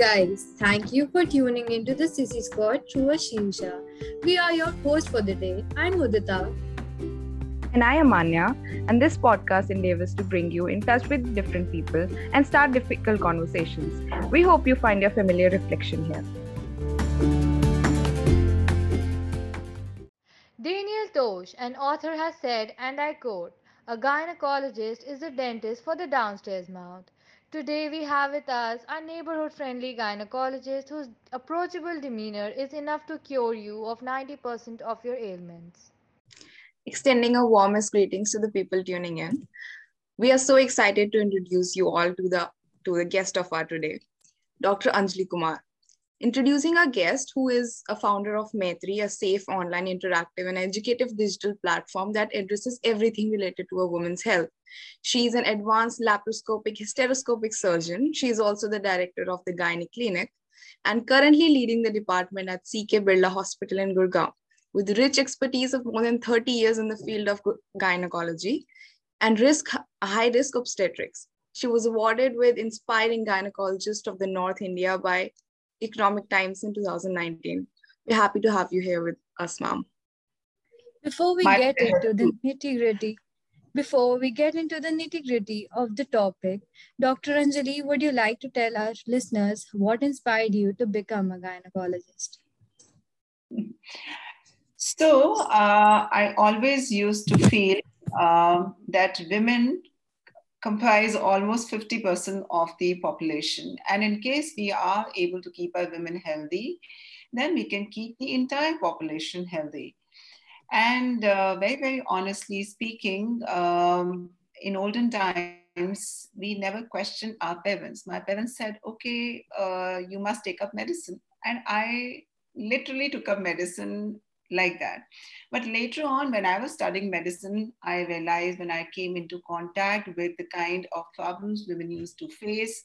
guys, thank you for tuning into the Sissy Squad through Ashirsha. We are your host for the day. I'm Mudita. And I am Anya, and this podcast endeavors to bring you in touch with different people and start difficult conversations. We hope you find your familiar reflection here. Daniel Tosh, an author, has said, and I quote, a gynecologist is a dentist for the downstairs mouth. Today we have with us our neighborhood friendly gynecologist whose approachable demeanor is enough to cure you of 90% of your ailments. Extending our warmest greetings to the people tuning in. We are so excited to introduce you all to the to the guest of our today, Dr. Anjali Kumar. Introducing our guest, who is a founder of Maitri, a safe online interactive and educative digital platform that addresses everything related to a woman's health. She is an advanced laparoscopic hysteroscopic surgeon. She is also the director of the Gyne Clinic and currently leading the department at CK Birla Hospital in Gurgaon. With rich expertise of more than 30 years in the field of gynecology and risk high risk obstetrics. She was awarded with Inspiring Gynecologist of the North India by Economic Times in 2019. We're happy to have you here with us, ma'am. Before we My get pleasure. into the nitty gritty, before we get into the nitty gritty of the topic, Dr. Anjali, would you like to tell our listeners what inspired you to become a gynecologist? So uh, I always used to feel um, that women comprise almost 50% of the population. And in case we are able to keep our women healthy, then we can keep the entire population healthy. And uh, very, very honestly speaking, um, in olden times, we never questioned our parents. My parents said, okay, uh, you must take up medicine. And I literally took up medicine like that. But later on, when I was studying medicine, I realized when I came into contact with the kind of problems women used to face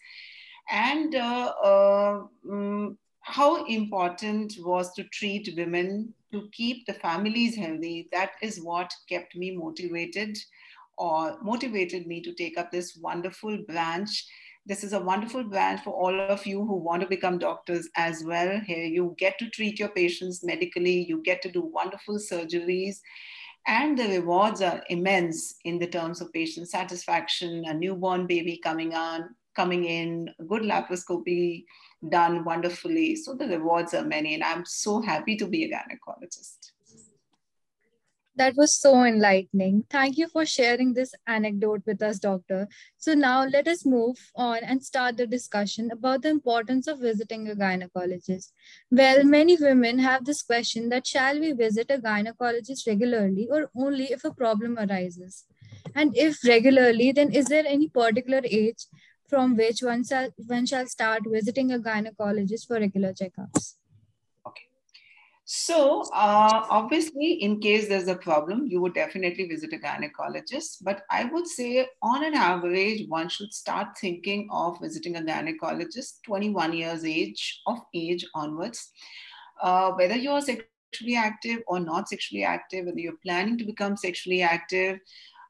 and uh, uh, mm, how important was to treat women to keep the families healthy. That is what kept me motivated or motivated me to take up this wonderful branch this is a wonderful branch for all of you who want to become doctors as well. Here you get to treat your patients medically, you get to do wonderful surgeries, and the rewards are immense in the terms of patient satisfaction, a newborn baby coming on, coming in, good laparoscopy done wonderfully. So the rewards are many, and I'm so happy to be a gynecologist. That was so enlightening. Thank you for sharing this anecdote with us, Doctor. So, now let us move on and start the discussion about the importance of visiting a gynecologist. Well, many women have this question that shall we visit a gynecologist regularly or only if a problem arises? And if regularly, then is there any particular age from which one shall, one shall start visiting a gynecologist for regular checkups? So, uh, obviously, in case there's a problem, you would definitely visit a gynecologist. But I would say, on an average, one should start thinking of visiting a gynecologist 21 years age of age onwards. Uh, whether you're sexually active or not sexually active, whether you're planning to become sexually active,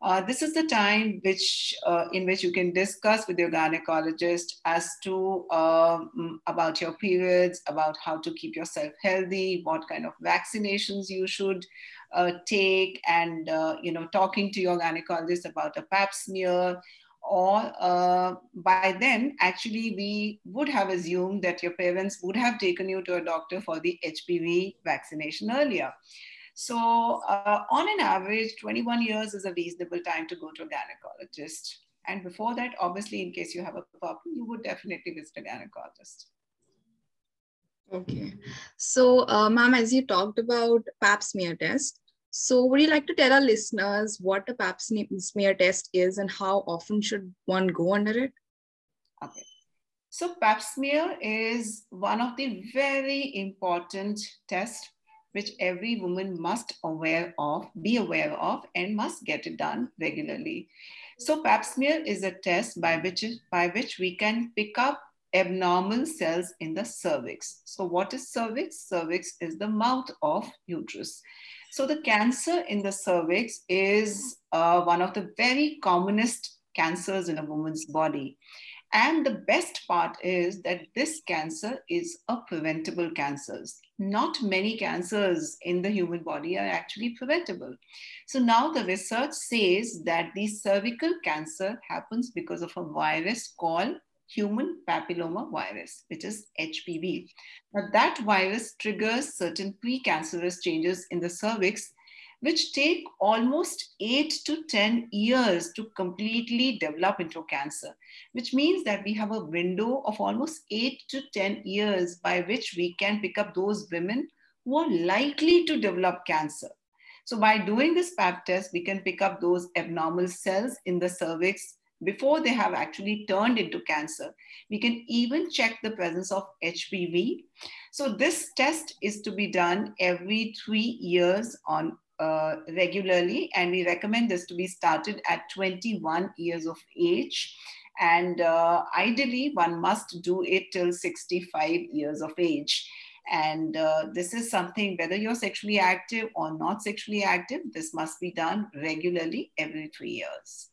uh, this is the time which uh, in which you can discuss with your gynecologist as to um, about your periods, about how to keep yourself healthy, what kind of vaccinations you should uh, take, and uh, you know talking to your gynecologist about a Pap smear. Or uh, by then, actually, we would have assumed that your parents would have taken you to a doctor for the HPV vaccination earlier. So, uh, on an average, 21 years is a reasonable time to go to a gynecologist. And before that, obviously, in case you have a problem, you would definitely visit a gynecologist. Okay. So, uh, ma'am, as you talked about pap smear test, so would you like to tell our listeners what a pap smear test is and how often should one go under it? Okay. So, pap smear is one of the very important tests which every woman must aware of, be aware of, and must get it done regularly. So pap smear is a test by which, by which we can pick up abnormal cells in the cervix. So what is cervix? Cervix is the mouth of uterus. So the cancer in the cervix is uh, one of the very commonest cancers in a woman's body. And the best part is that this cancer is a preventable cancers. Not many cancers in the human body are actually preventable. So now the research says that the cervical cancer happens because of a virus called human papilloma virus, which is HPV. Now that virus triggers certain precancerous changes in the cervix which take almost eight to 10 years to completely develop into cancer, which means that we have a window of almost eight to 10 years by which we can pick up those women who are likely to develop cancer. So by doing this pap test, we can pick up those abnormal cells in the cervix before they have actually turned into cancer. We can even check the presence of HPV. So this test is to be done every three years on uh, regularly, and we recommend this to be started at 21 years of age. And uh, ideally, one must do it till 65 years of age. And uh, this is something, whether you're sexually active or not sexually active, this must be done regularly every three years.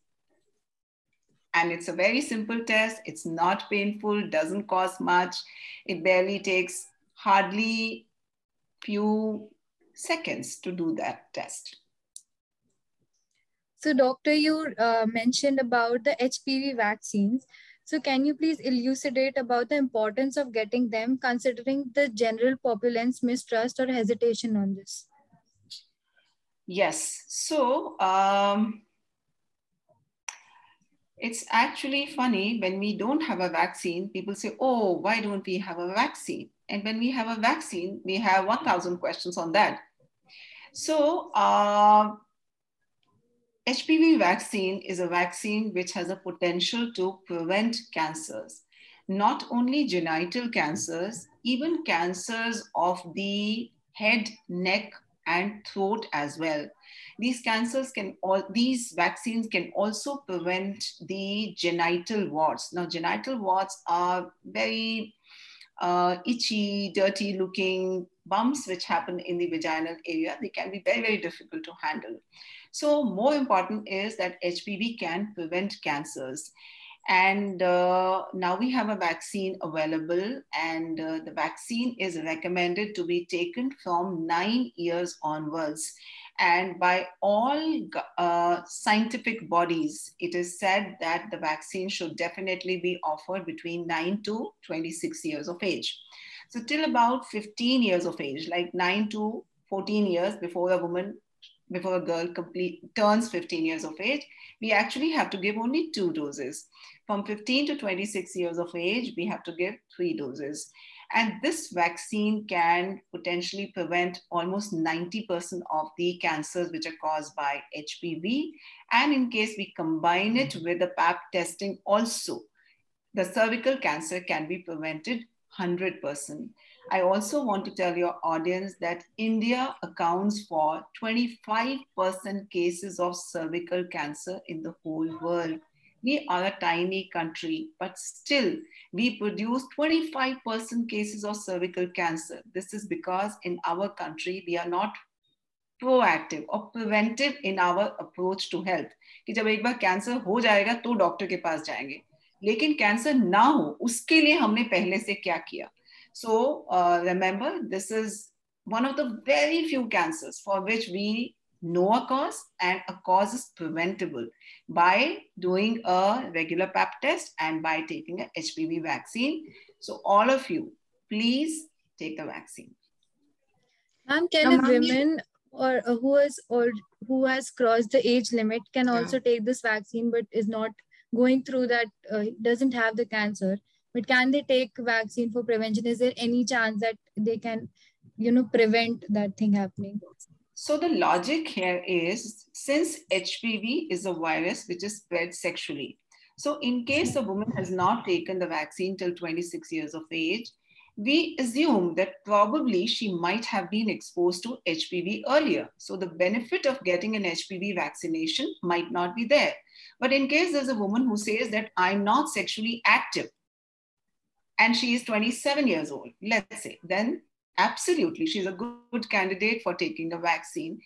And it's a very simple test. It's not painful, doesn't cost much. It barely takes hardly few seconds to do that test. So, doctor, you uh, mentioned about the HPV vaccines. So, can you please elucidate about the importance of getting them, considering the general populace mistrust or hesitation on this? Yes. So, um, it's actually funny when we don't have a vaccine, people say, Oh, why don't we have a vaccine? And when we have a vaccine, we have 1,000 questions on that. So, uh, HPV vaccine is a vaccine which has a potential to prevent cancers, not only genital cancers, even cancers of the head, neck, and throat as well. These cancers can all these vaccines can also prevent the genital warts. Now, genital warts are very uh, itchy, dirty looking bumps which happen in the vaginal area. They can be very, very difficult to handle. So more important is that HPV can prevent cancers. And uh, now we have a vaccine available, and uh, the vaccine is recommended to be taken from nine years onwards. And by all uh, scientific bodies, it is said that the vaccine should definitely be offered between 9 to 26 years of age. So, till about 15 years of age, like 9 to 14 years before a woman, before a girl complete, turns 15 years of age, we actually have to give only two doses. From 15 to 26 years of age, we have to give three doses. And this vaccine can potentially prevent almost 90% of the cancers which are caused by HPV. And in case we combine it mm-hmm. with the PAP testing also, the cervical cancer can be prevented 100%. I also want to tell your audience that India accounts for 25% cases of cervical cancer in the whole world We are a tiny country, but still we produce 25% cases of cervical cancer. This is because in our country, we are not proactive or preventive in our approach to health. कि जब एक बार cancer हो जाएगा तो doctor के पास जाएंगे लेकिन cancer ना हो उसके लिए हमने पहले से क्या किया so remember this is one of the very few cancers for which we know a cause and a cause is preventable by doing a regular pap test and by taking a hpv vaccine. So all of you please take the vaccine. Ma'am can a women or uh, who has or who has crossed the age limit can yeah. also take this vaccine but is not going through that uh, doesn't have the cancer. But can they take vaccine for prevention? Is there any chance that they can you know prevent that thing happening so the logic here is since HPV is a virus which is spread sexually. So in case a woman has not taken the vaccine till 26 years of age, we assume that probably she might have been exposed to HPV earlier. So the benefit of getting an HPV vaccination might not be there. But in case there's a woman who says that I'm not sexually active and she is 27 years old, let's say, then Absolutely. She's a good candidate for taking the vaccine.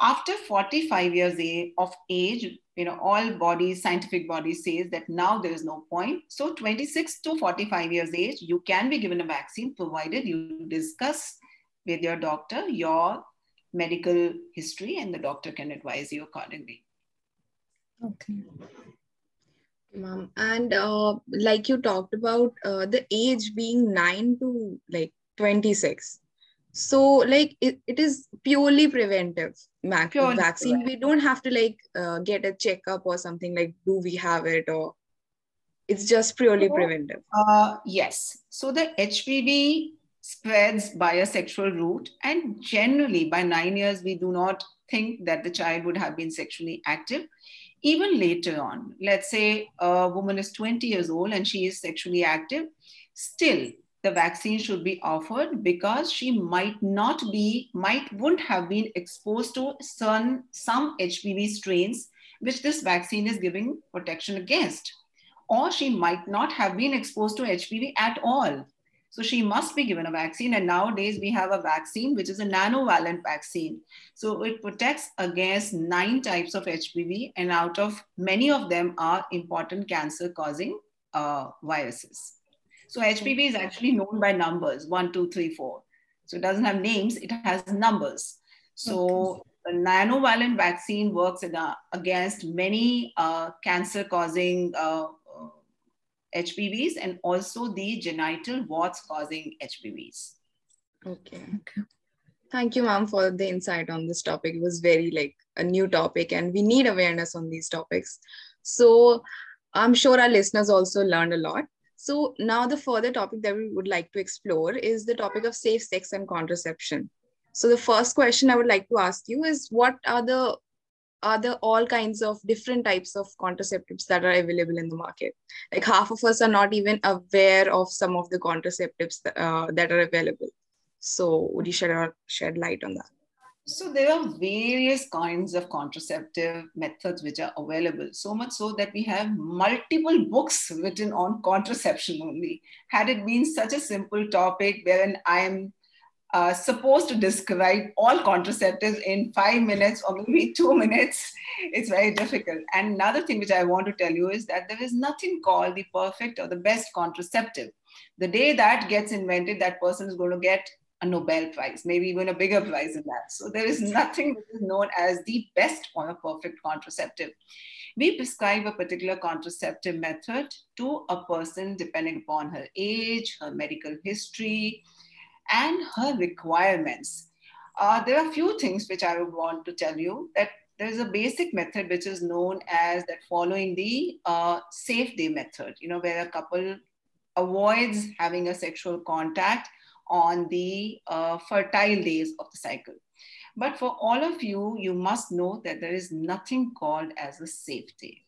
After 45 years of age, you know, all bodies, scientific bodies says that now there is no point. So 26 to 45 years age, you can be given a vaccine provided you discuss with your doctor your medical history and the doctor can advise you accordingly. Okay. Ma'am, and uh, like you talked about uh, the age being 9 to like 26 so like it, it is purely preventive Mac- Purely vaccine preventive. we don't have to like uh, get a checkup or something like do we have it or it's just purely So- preventive Uh, yes. So the HPV spreads by a sexual route, and generally by nine years, we do not think that the child would have been sexually active. Even later on, let's say a woman is 20 years old and she is sexually active, still the vaccine should be offered because she might not be, might wouldn't have been exposed to some, some HPV strains, which this vaccine is giving protection against or she might not have been exposed to HPV at all. So she must be given a vaccine. And nowadays we have a vaccine which is a nonavalent vaccine. So it protects against nine types of HPV, and out of many of them are important cancer causing uh, viruses. So HPV is actually known by numbers one, two, three, four. So it doesn't have names, it has numbers. So the nonavalent vaccine works against many uh, cancer causing uh, uh, HPVs and also the genital warts causing HPVs. okay Okay. thank you ma'am for the insight on this topic it was very like a new topic and we need awareness on these topics so i'm sure our listeners also learned a lot so now the further topic that we would like to explore is the topic of safe sex and contraception. So the first question i would like to ask you is what are the are the all kinds of different types of contraceptives that are available in the market? Like half of us are not even aware of some of the contraceptives uh, that are available. So would you shed, shed light on that So there are various kinds of contraceptive methods which are available, so much so that we have multiple books written on contraception only. Had it been such a simple topic wherein I am uh, supposed to describe all contraceptives in five minutes or maybe two minutes, it's very difficult. And another thing which I want to tell you is that there is nothing called the perfect or the best contraceptive. The day that gets invented, that person is going to get a Nobel Prize, maybe even a bigger prize than that. So there is nothing which is known as the best or a perfect contraceptive. We prescribe a particular contraceptive method to a person depending upon her age, her medical history, and her requirements. Uh, there are a few things which I would want to tell you that there is a basic method which is known as that following the uh, safe day method, you know, where a couple avoids having a sexual contact on the uh, fertile days of the cycle. But for all of you, you must know that there is nothing called as a safe day.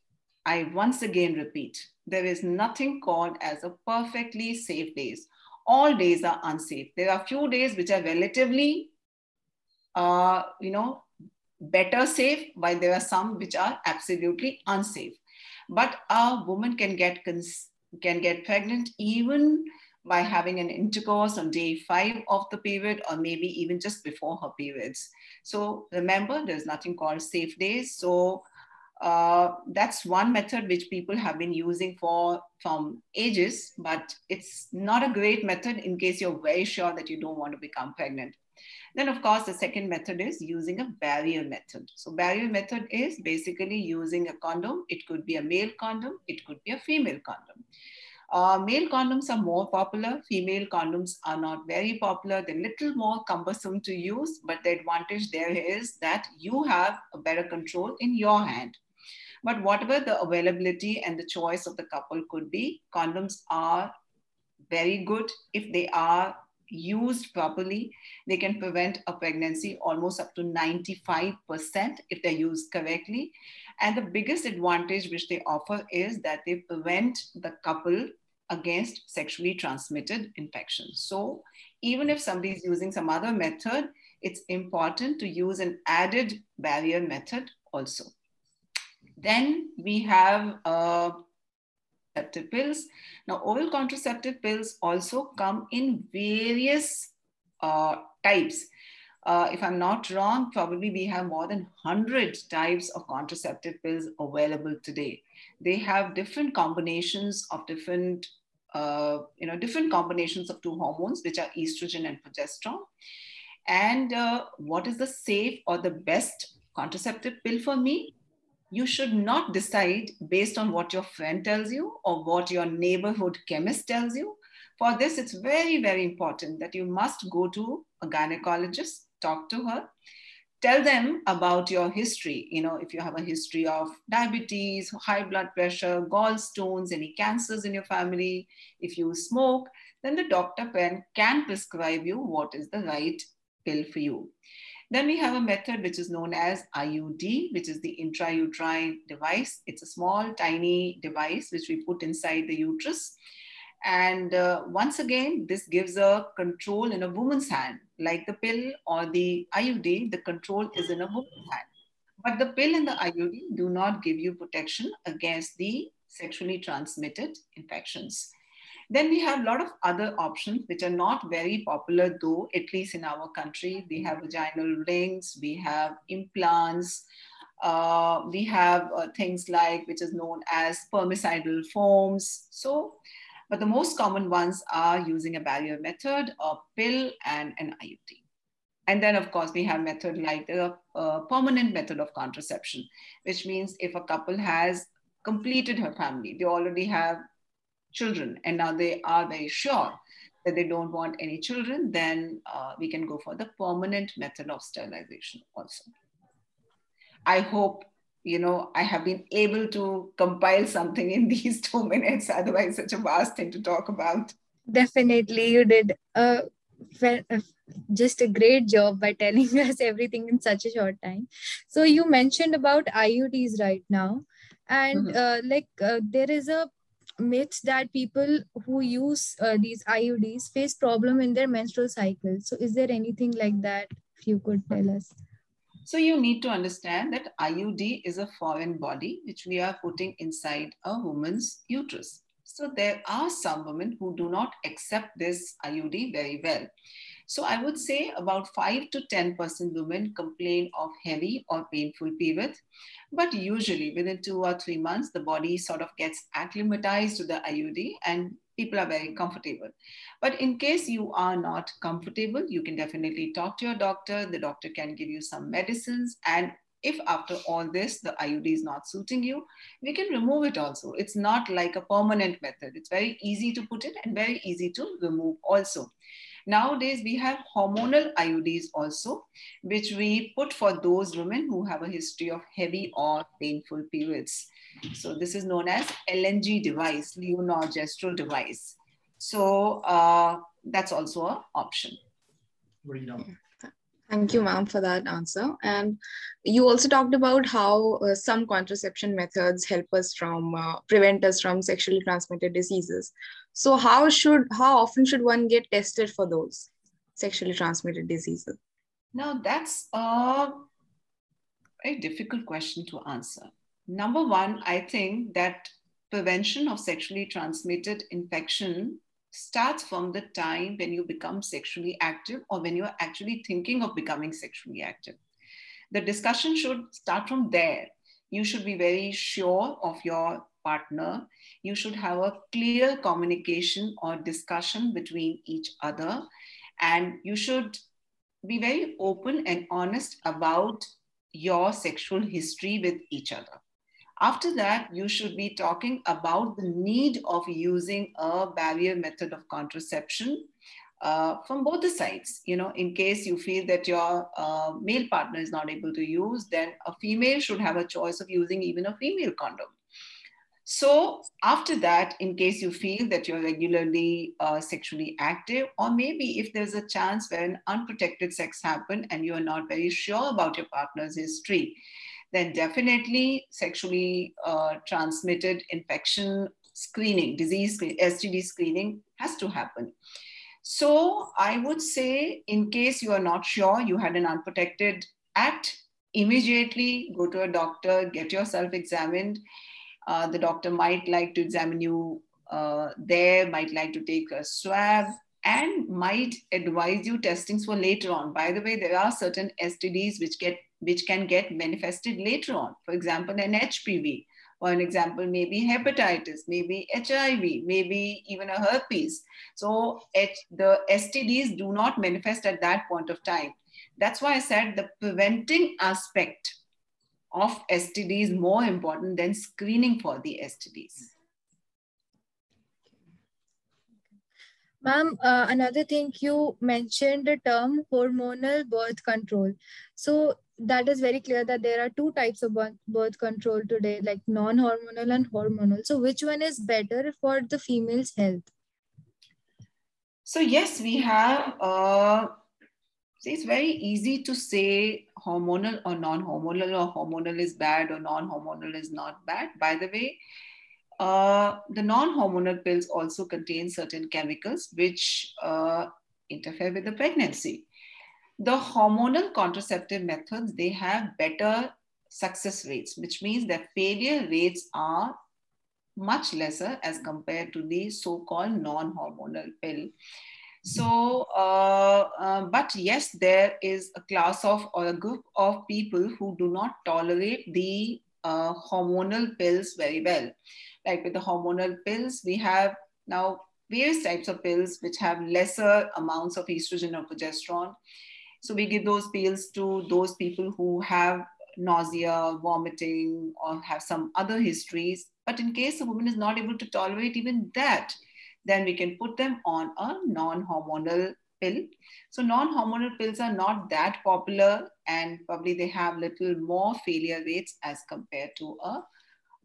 I once again repeat, there is nothing called as a perfectly safe days. All days are unsafe. There are few days which are relatively, uh, you know, better safe, while there are some which are absolutely unsafe. But a woman can get can get pregnant even by having an intercourse on day five of the period or maybe even just before her periods. So remember, there's nothing called safe days. So uh, that's one method which people have been using for from ages, but it's not a great method in case you're very sure that you don't want to become pregnant. Then, of course, the second method is using a barrier method. So, barrier method is basically using a condom. It could be a male condom, it could be a female condom. Uh, male condoms are more popular. Female condoms are not very popular. They're little more cumbersome to use, but the advantage there is that you have a better control in your hand. But whatever the availability and the choice of the couple could be, condoms are very good if they are used properly. They can prevent a pregnancy almost up to 95% if they're used correctly. And the biggest advantage which they offer is that they prevent the couple against sexually transmitted infections. So even if somebody is using some other method, it's important to use an added barrier method also. Then we have uh, contraceptive pills. Now, oral contraceptive pills also come in various uh, types. uh, if I'm not wrong, probably we have more than 100 types of contraceptive pills available today. They have different combinations of different, uh, you know, different combinations of two hormones, which are estrogen and progesterone. And uh, what is the safe or the best contraceptive pill for me? You should not decide based on what your friend tells you or what your neighborhood chemist tells you. For this, it's very, very important that you must go to a gynecologist talk to her tell them about your history you know if you have a history of diabetes high blood pressure gallstones any cancers in your family if you smoke then the doctor can, can prescribe you what is the right pill for you then we have a method which is known as IUD, which is the intrauterine device. It's a small, tiny device which we put inside the uterus. And uh, once again, this gives a control in a woman's hand like the pill or the IUD, the control is in a woman's hand. But the pill and the IUD do not give you protection against the sexually transmitted infections. Then we have a lot of other options which are not very popular, though, at least in our country. We have vaginal rings, we have implants, uh, we have uh, things like which is known as spermicidal foams. So but the most common ones are using a barrier method, a pill, and an IUD. And then, of course, we have method like the uh, permanent method of contraception, which means if a couple has completed her family, they already have children, and now they are very sure that they don't want any children, then uh, we can go for the permanent method of sterilization also. I hope you know, I have been able to compile something in these two minutes. Otherwise, such a vast thing to talk about. Definitely, you did a, just a great job by telling us everything in such a short time. So you mentioned about IUDs right now, and mm-hmm. uh, like uh, there is a myth that people who use uh, these IUDs face problem in their menstrual cycle. So is there anything like that? If you could tell us. So you need to understand that IUD is a foreign body which we are putting inside a woman's uterus. So there are some women who do not accept this IUD very well. So I would say about 5 to 10% women complain of heavy or painful period. But usually within two or three months, the body sort of gets acclimatized to the IUD and people are very comfortable. But in case you are not comfortable, you can definitely talk to your doctor. The doctor can give you some medicines. And if after all this, the IUD is not suiting you, we can remove it also. It's not like a permanent method. It's very easy to put it and very easy to remove also. Nowadays, we have hormonal IUDs also, which we put for those women who have a history of heavy or painful periods. So this is known as LNG device, levonorgestrel device. So uh, that's also an option. Thank you, ma'am, for that answer. And you also talked about how uh, some contraception methods help us from uh, prevent us from sexually transmitted diseases. So, how should how often should one get tested for those sexually transmitted diseases? Now, that's a very difficult question to answer. Number one, I think that prevention of sexually transmitted infection starts from the time when you become sexually active or when you're actually thinking of becoming sexually active. The discussion should start from there. You should be very sure of your partner. You should have a clear communication or discussion between each other. And you should be very open and honest about your sexual history with each other. After that, you should be talking about the need of using a barrier method of contraception uh, from both the sides. You know, in case you feel that your uh, male partner is not able to use, then a female should have a choice of using even a female condom. So after that, in case you feel that you're regularly uh, sexually active, or maybe if there's a chance where an unprotected sex happened and you are not very sure about your partner's history, then definitely sexually uh, transmitted infection screening, disease, STD screening has to happen. So I would say, in case you are not sure you had an unprotected act, immediately go to a doctor, get yourself examined. Uh, the doctor might like to examine you uh, there, might like to take a swab, and might advise you testings for later on. By the way, there are certain STDs which get which can get manifested later on. For example, an HPV, or an example, maybe hepatitis, maybe HIV, maybe even a herpes. So the STDs do not manifest at that point of time. That's why I said the preventing aspect of STD is more important than screening for the STDs. Ma'am, uh, another thing you mentioned the term hormonal birth control. So that is very clear that there are two types of birth control today, like non-hormonal and hormonal. So which one is better for the female's health? So yes, we have, uh, it's very easy to say hormonal or non-hormonal or hormonal is bad or non-hormonal is not bad. By the way, uh, the non-hormonal pills also contain certain chemicals which uh, interfere with the pregnancy. The hormonal contraceptive methods, they have better success rates, which means that failure rates are much lesser as compared to the so-called non-hormonal pill. So, uh, uh, but yes, there is a class of or a group of people who do not tolerate the uh, hormonal pills very well. Like with the hormonal pills, we have now various types of pills which have lesser amounts of estrogen or progesterone. So we give those pills to those people who have nausea, vomiting, or have some other histories. But in case a woman is not able to tolerate even that, then we can put them on a non-hormonal pill. So non-hormonal pills are not that popular and probably they have little more failure rates as compared to a,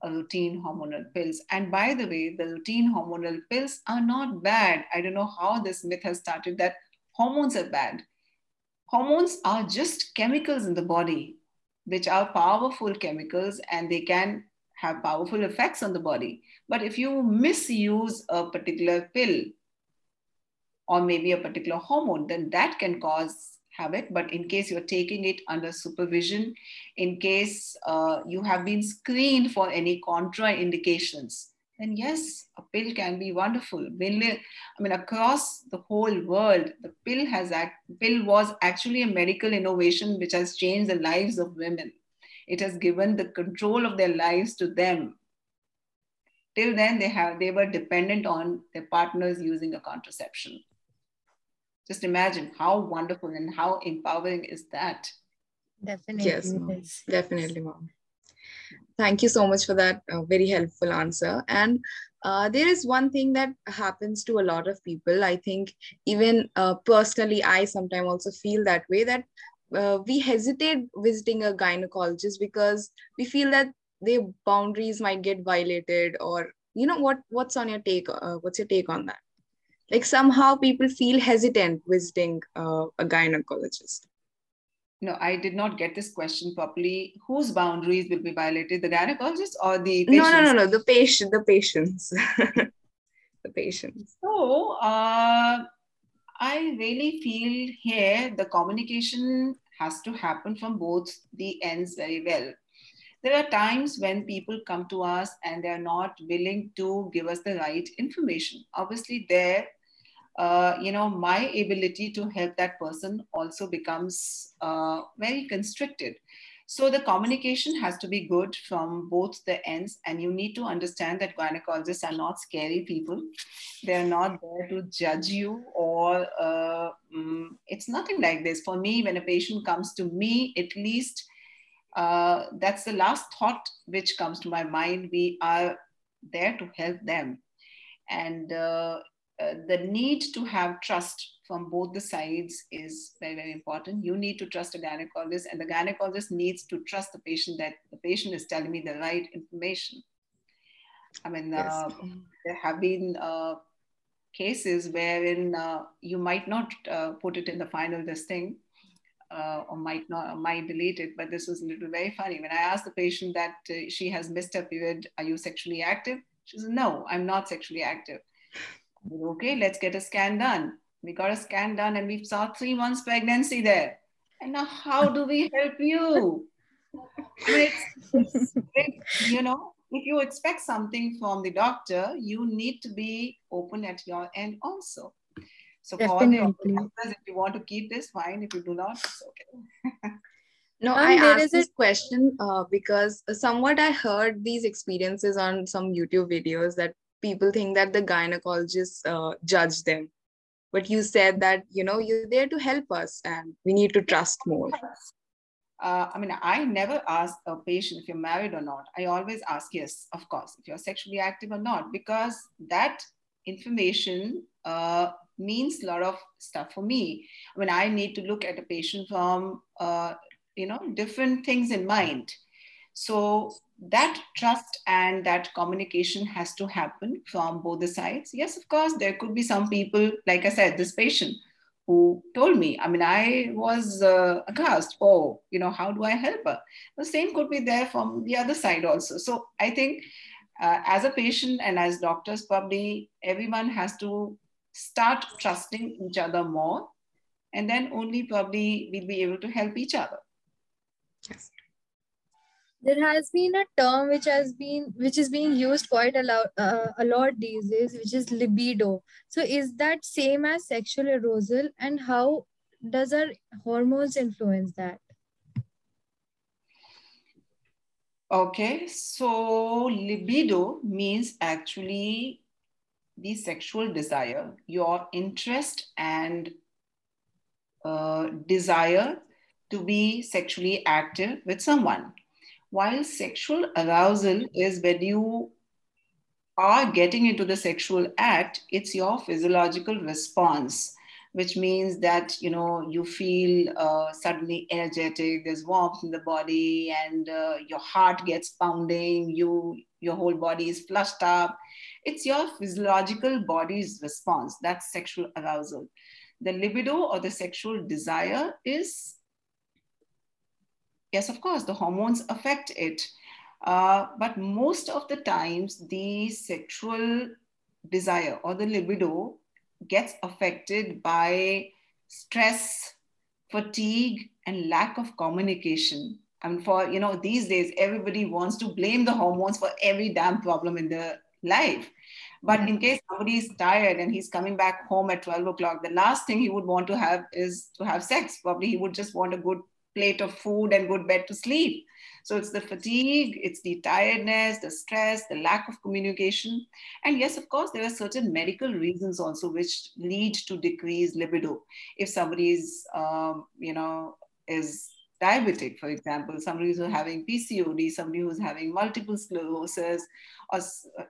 routine hormonal pills. And by the way, the routine hormonal pills are not bad. I don't know how this myth has started that hormones are bad. Hormones are just chemicals in the body, which are powerful chemicals and they can have powerful effects on the body. But if you misuse a particular pill, or maybe a particular hormone, then that can cause havoc. But in case you're taking it under supervision, in case uh, you have been screened for any contraindications, then yes, a pill can be wonderful. I mean, across the whole world, the pill has act, pill was actually a medical innovation which has changed the lives of women. It has given the control of their lives to them. Till then, they have they were dependent on their partners using a contraception. Just imagine how wonderful and how empowering is that. Definitely. Yes, mom. definitely, mom. Thank you so much for that uh, very helpful answer. And uh, there is one thing that happens to a lot of people. I think even uh, personally, I sometimes also feel that way that uh, we hesitate visiting a gynecologist because we feel that their boundaries might get violated or you know what what's on your take uh, what's your take on that like somehow people feel hesitant visiting uh, a gynecologist. No i did not get this question properly. Whose boundaries will be violated the gynecologist or the patients? no no no no the patient the patients. The patients. So uh, i really feel here the communication has to happen from both the ends very well there are times when people come to us and they're not willing to give us the right information obviously there uh, you know, my ability to help that person also becomes uh, very constricted. So the communication has to be good from both the ends, and you need to understand that gynecologists are not scary people. They're not there to judge you, or uh, mm, it's nothing like this. For me, when a patient comes to me, at least uh, that's the last thought which comes to my mind. We are there to help them, and uh, uh, the need to have trust from both the sides is very, very important. You need to trust a gynecologist, and the gynecologist needs to trust the patient that the patient is telling me the right information. I mean, yes. uh, there have been uh, cases wherein uh, you might not uh, put it in the final listing or might not might delete it, but this was a little very funny. When I asked the patient that uh, she has missed her period, are you sexually active? She says, no, I'm not sexually active okay, let's get a scan done. We got a scan done and we saw three months pregnancy there. And now how do we help you? It's, it's, you know, if you expect something from the doctor, you need to be open at your end also. So Definitely. if you want to keep this, fine. If you do not, it's okay. No, Um, I there asked a- this question uh, because somewhat I heard these experiences on some YouTube videos that people think that the gynecologists uh, judge them. But you said that, you know, you're there to help us and we need to trust more. Uh, I mean, I never ask a patient if you're married or not. I always ask, yes, of course, if you're sexually active or not, because that information uh, means a lot of stuff for me. I mean, I need to look at a patient from, uh, you know, different things in mind. So that trust and that communication has to happen from both the sides. Yes, of course, there could be some people, like I said, this patient who told me. I mean, I was uh, aghast. Oh, you know, how do I help her? The same could be there from the other side also. So I think uh, as a patient and as doctors, probably everyone has to start trusting each other more. And then only probably we'll be able to help each other. Yes. there has been a term which has been which is being used quite a lot uh, a lot these days which is libido so is that same as sexual arousal and how does our hormones influence that Okay, so libido means actually the sexual desire, your interest and uh, desire to be sexually active with someone. While sexual arousal is when you are getting into the sexual act, it's your physiological response which means that you know you feel uh, suddenly energetic there's warmth in the body and uh, your heart gets pounding you your whole body is flushed up it's your physiological body's response that's sexual arousal the libido or the sexual desire is yes of course the hormones affect it uh, but most of the times the sexual desire or the libido gets affected by stress, fatigue, and lack of communication. And for you know, these days everybody wants to blame the hormones for every damn problem in their life. But in case somebody is tired and he's coming back home at 12 o'clock, the last thing he would want to have is to have sex. Probably he would just want a good plate of food and good bed to sleep. So it's the fatigue, it's the tiredness, the stress, the lack of communication. And yes, of course, there are certain medical reasons also which lead to decreased libido. If somebody is, um, you know, is diabetic, for example, somebody who's having PCOD, somebody who's having multiple sclerosis, or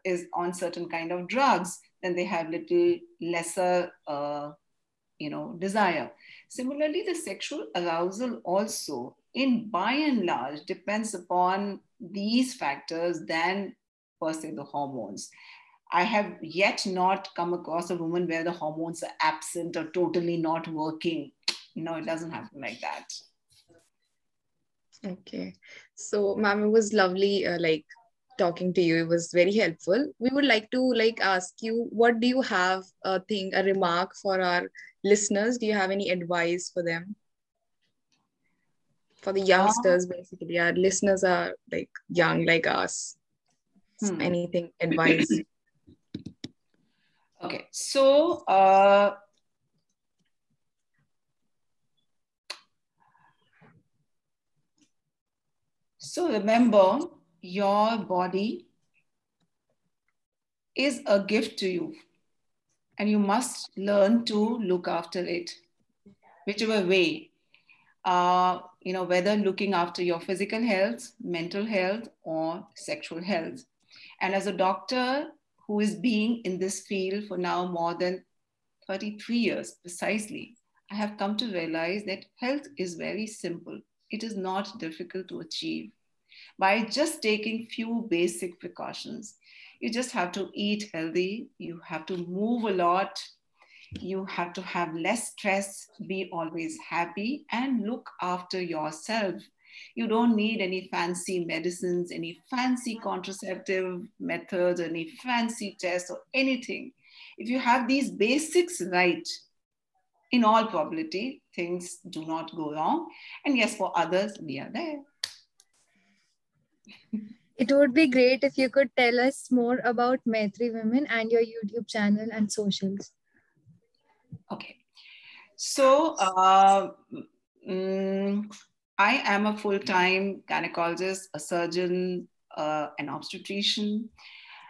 is on certain kind of drugs, then they have little lesser, uh, you know, desire. Similarly, the sexual arousal also, in by and large, depends upon these factors than per se the hormones. I have yet not come across a woman where the hormones are absent or totally not working. No, it doesn't happen like that. Okay. So, ma'am, it was lovely, uh, like talking to you. It was very helpful. We would like to like ask you, what do you have a thing, a remark for our listeners? Do you have any advice for them? For the youngsters, basically, our listeners are like young, like us. So Hmm. anything advice? Okay, so uh, so remember, your body is a gift to you, and you must learn to look after it, whichever way. Uh, you know, whether looking after your physical health, mental health, or sexual health. And as a doctor who is being in this field for now more than 33 years precisely, I have come to realize that health is very simple. It is not difficult to achieve. By just taking few basic precautions, you just have to eat healthy, you have to move a lot, you have to have less stress, be always happy, and look after yourself. You don't need any fancy medicines, any fancy contraceptive methods, any fancy tests, or anything. If you have these basics right, in all probability, things do not go wrong. And yes, for others, we are there. It would be great if you could tell us more about Maitri Women and your YouTube channel and socials. Okay. So, uh, mm, I am a full time gynecologist, a surgeon, uh, an obstetrician.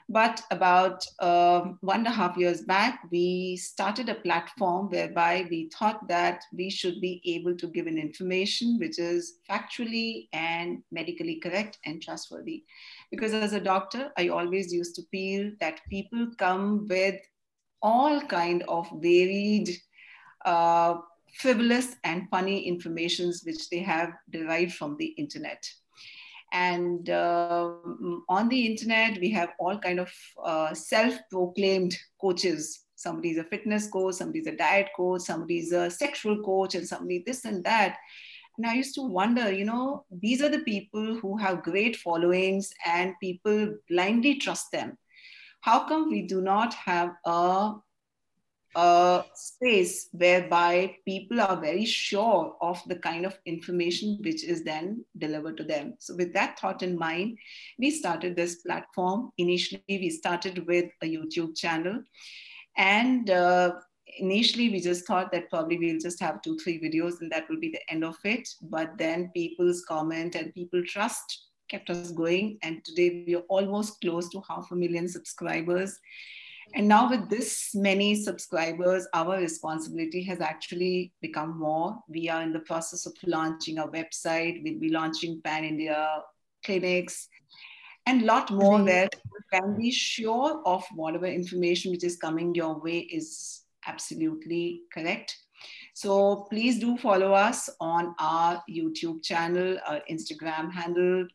But about uh, one and a half years back, we started a platform whereby we thought that we should be able to give an information which is factually and medically correct and trustworthy. Because as a doctor, I always used to feel that people come with all kind of varied uh, frivolous and funny informations which they have derived from the internet and uh, on the internet we have all kind of uh, self-proclaimed coaches. Somebody's a fitness coach somebody's a diet coach somebody's a sexual coach and somebody this and that. And i used to wonder you know these are the people who have great followings and people blindly trust them. How come we do not have a a space whereby people are very sure of the kind of information which is then delivered to them. So, with that thought in mind, we started this platform. Initially, we started with a YouTube channel, and uh, initially we just thought that probably we'll just have two, three videos and that will be the end of it. But then people's comment and people trust kept us going. And today we are almost close to half a million subscribers and now, with this many subscribers, our responsibility has actually become more. We are in the process of launching a website. We'll be launching Pan India clinics and a lot more where you can be sure of whatever information which is coming your way is absolutely correct. So please do follow us on our YouTube channel, our Instagram handle,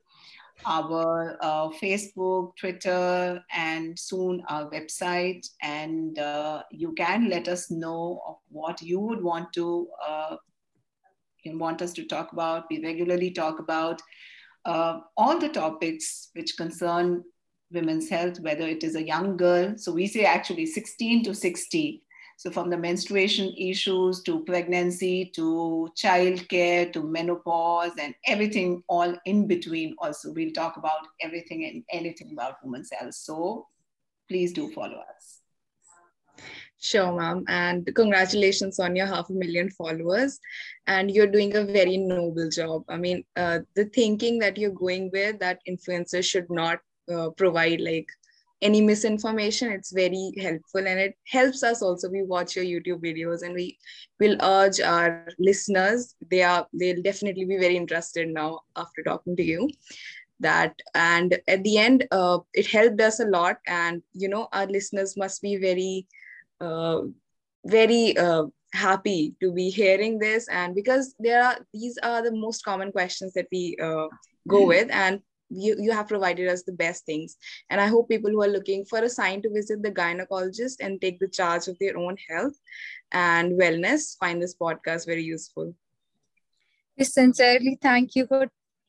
our uh, Facebook, Twitter, and soon our website. And uh, you can let us know of what you would want to uh, want us to talk about. We regularly talk about uh, all the topics which concern women's health, whether it is a young girl. So we say actually 16 to 60 so from the menstruation issues to pregnancy to childcare to menopause and everything all in between also. We'll talk about everything and anything about women's health. So please do follow us. Sure, ma'am. And congratulations on your half a million followers. And you're doing a very noble job. I mean, uh, the thinking that you're going with that influencers should not uh, provide like any misinformation it's very helpful and it helps us also we watch your youtube videos and we will urge our listeners they are they'll definitely be very interested now after talking to you that and at the end uh, it helped us a lot and you know our listeners must be very uh, very uh, happy to be hearing this and because there are these are the most common questions that we uh, go mm. with and you, you have provided us the best things. And I hope people who are looking for a sign to visit the gynecologist and take the charge of their own health and wellness find this podcast very useful. We sincerely thank you for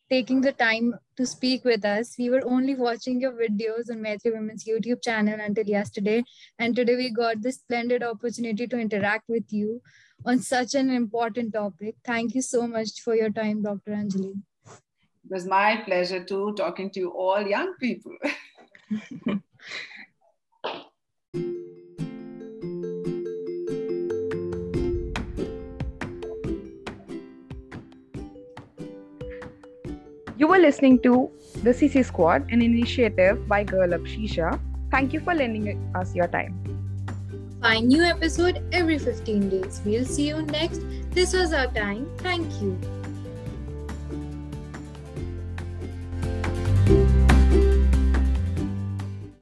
taking the time to speak with us. We were only watching your videos on Maitri Women's YouTube channel until yesterday. And today we got this splendid opportunity to interact with you on such an important topic. Thank you so much for your time, Dr. Anjali. It was my pleasure too, talking to you all young people. You were listening to the CC Squad, an initiative by Girl Up Shisha. Thank you for lending us your time. Find new episode every 15 days. We'll see you next. This was our time. Thank you.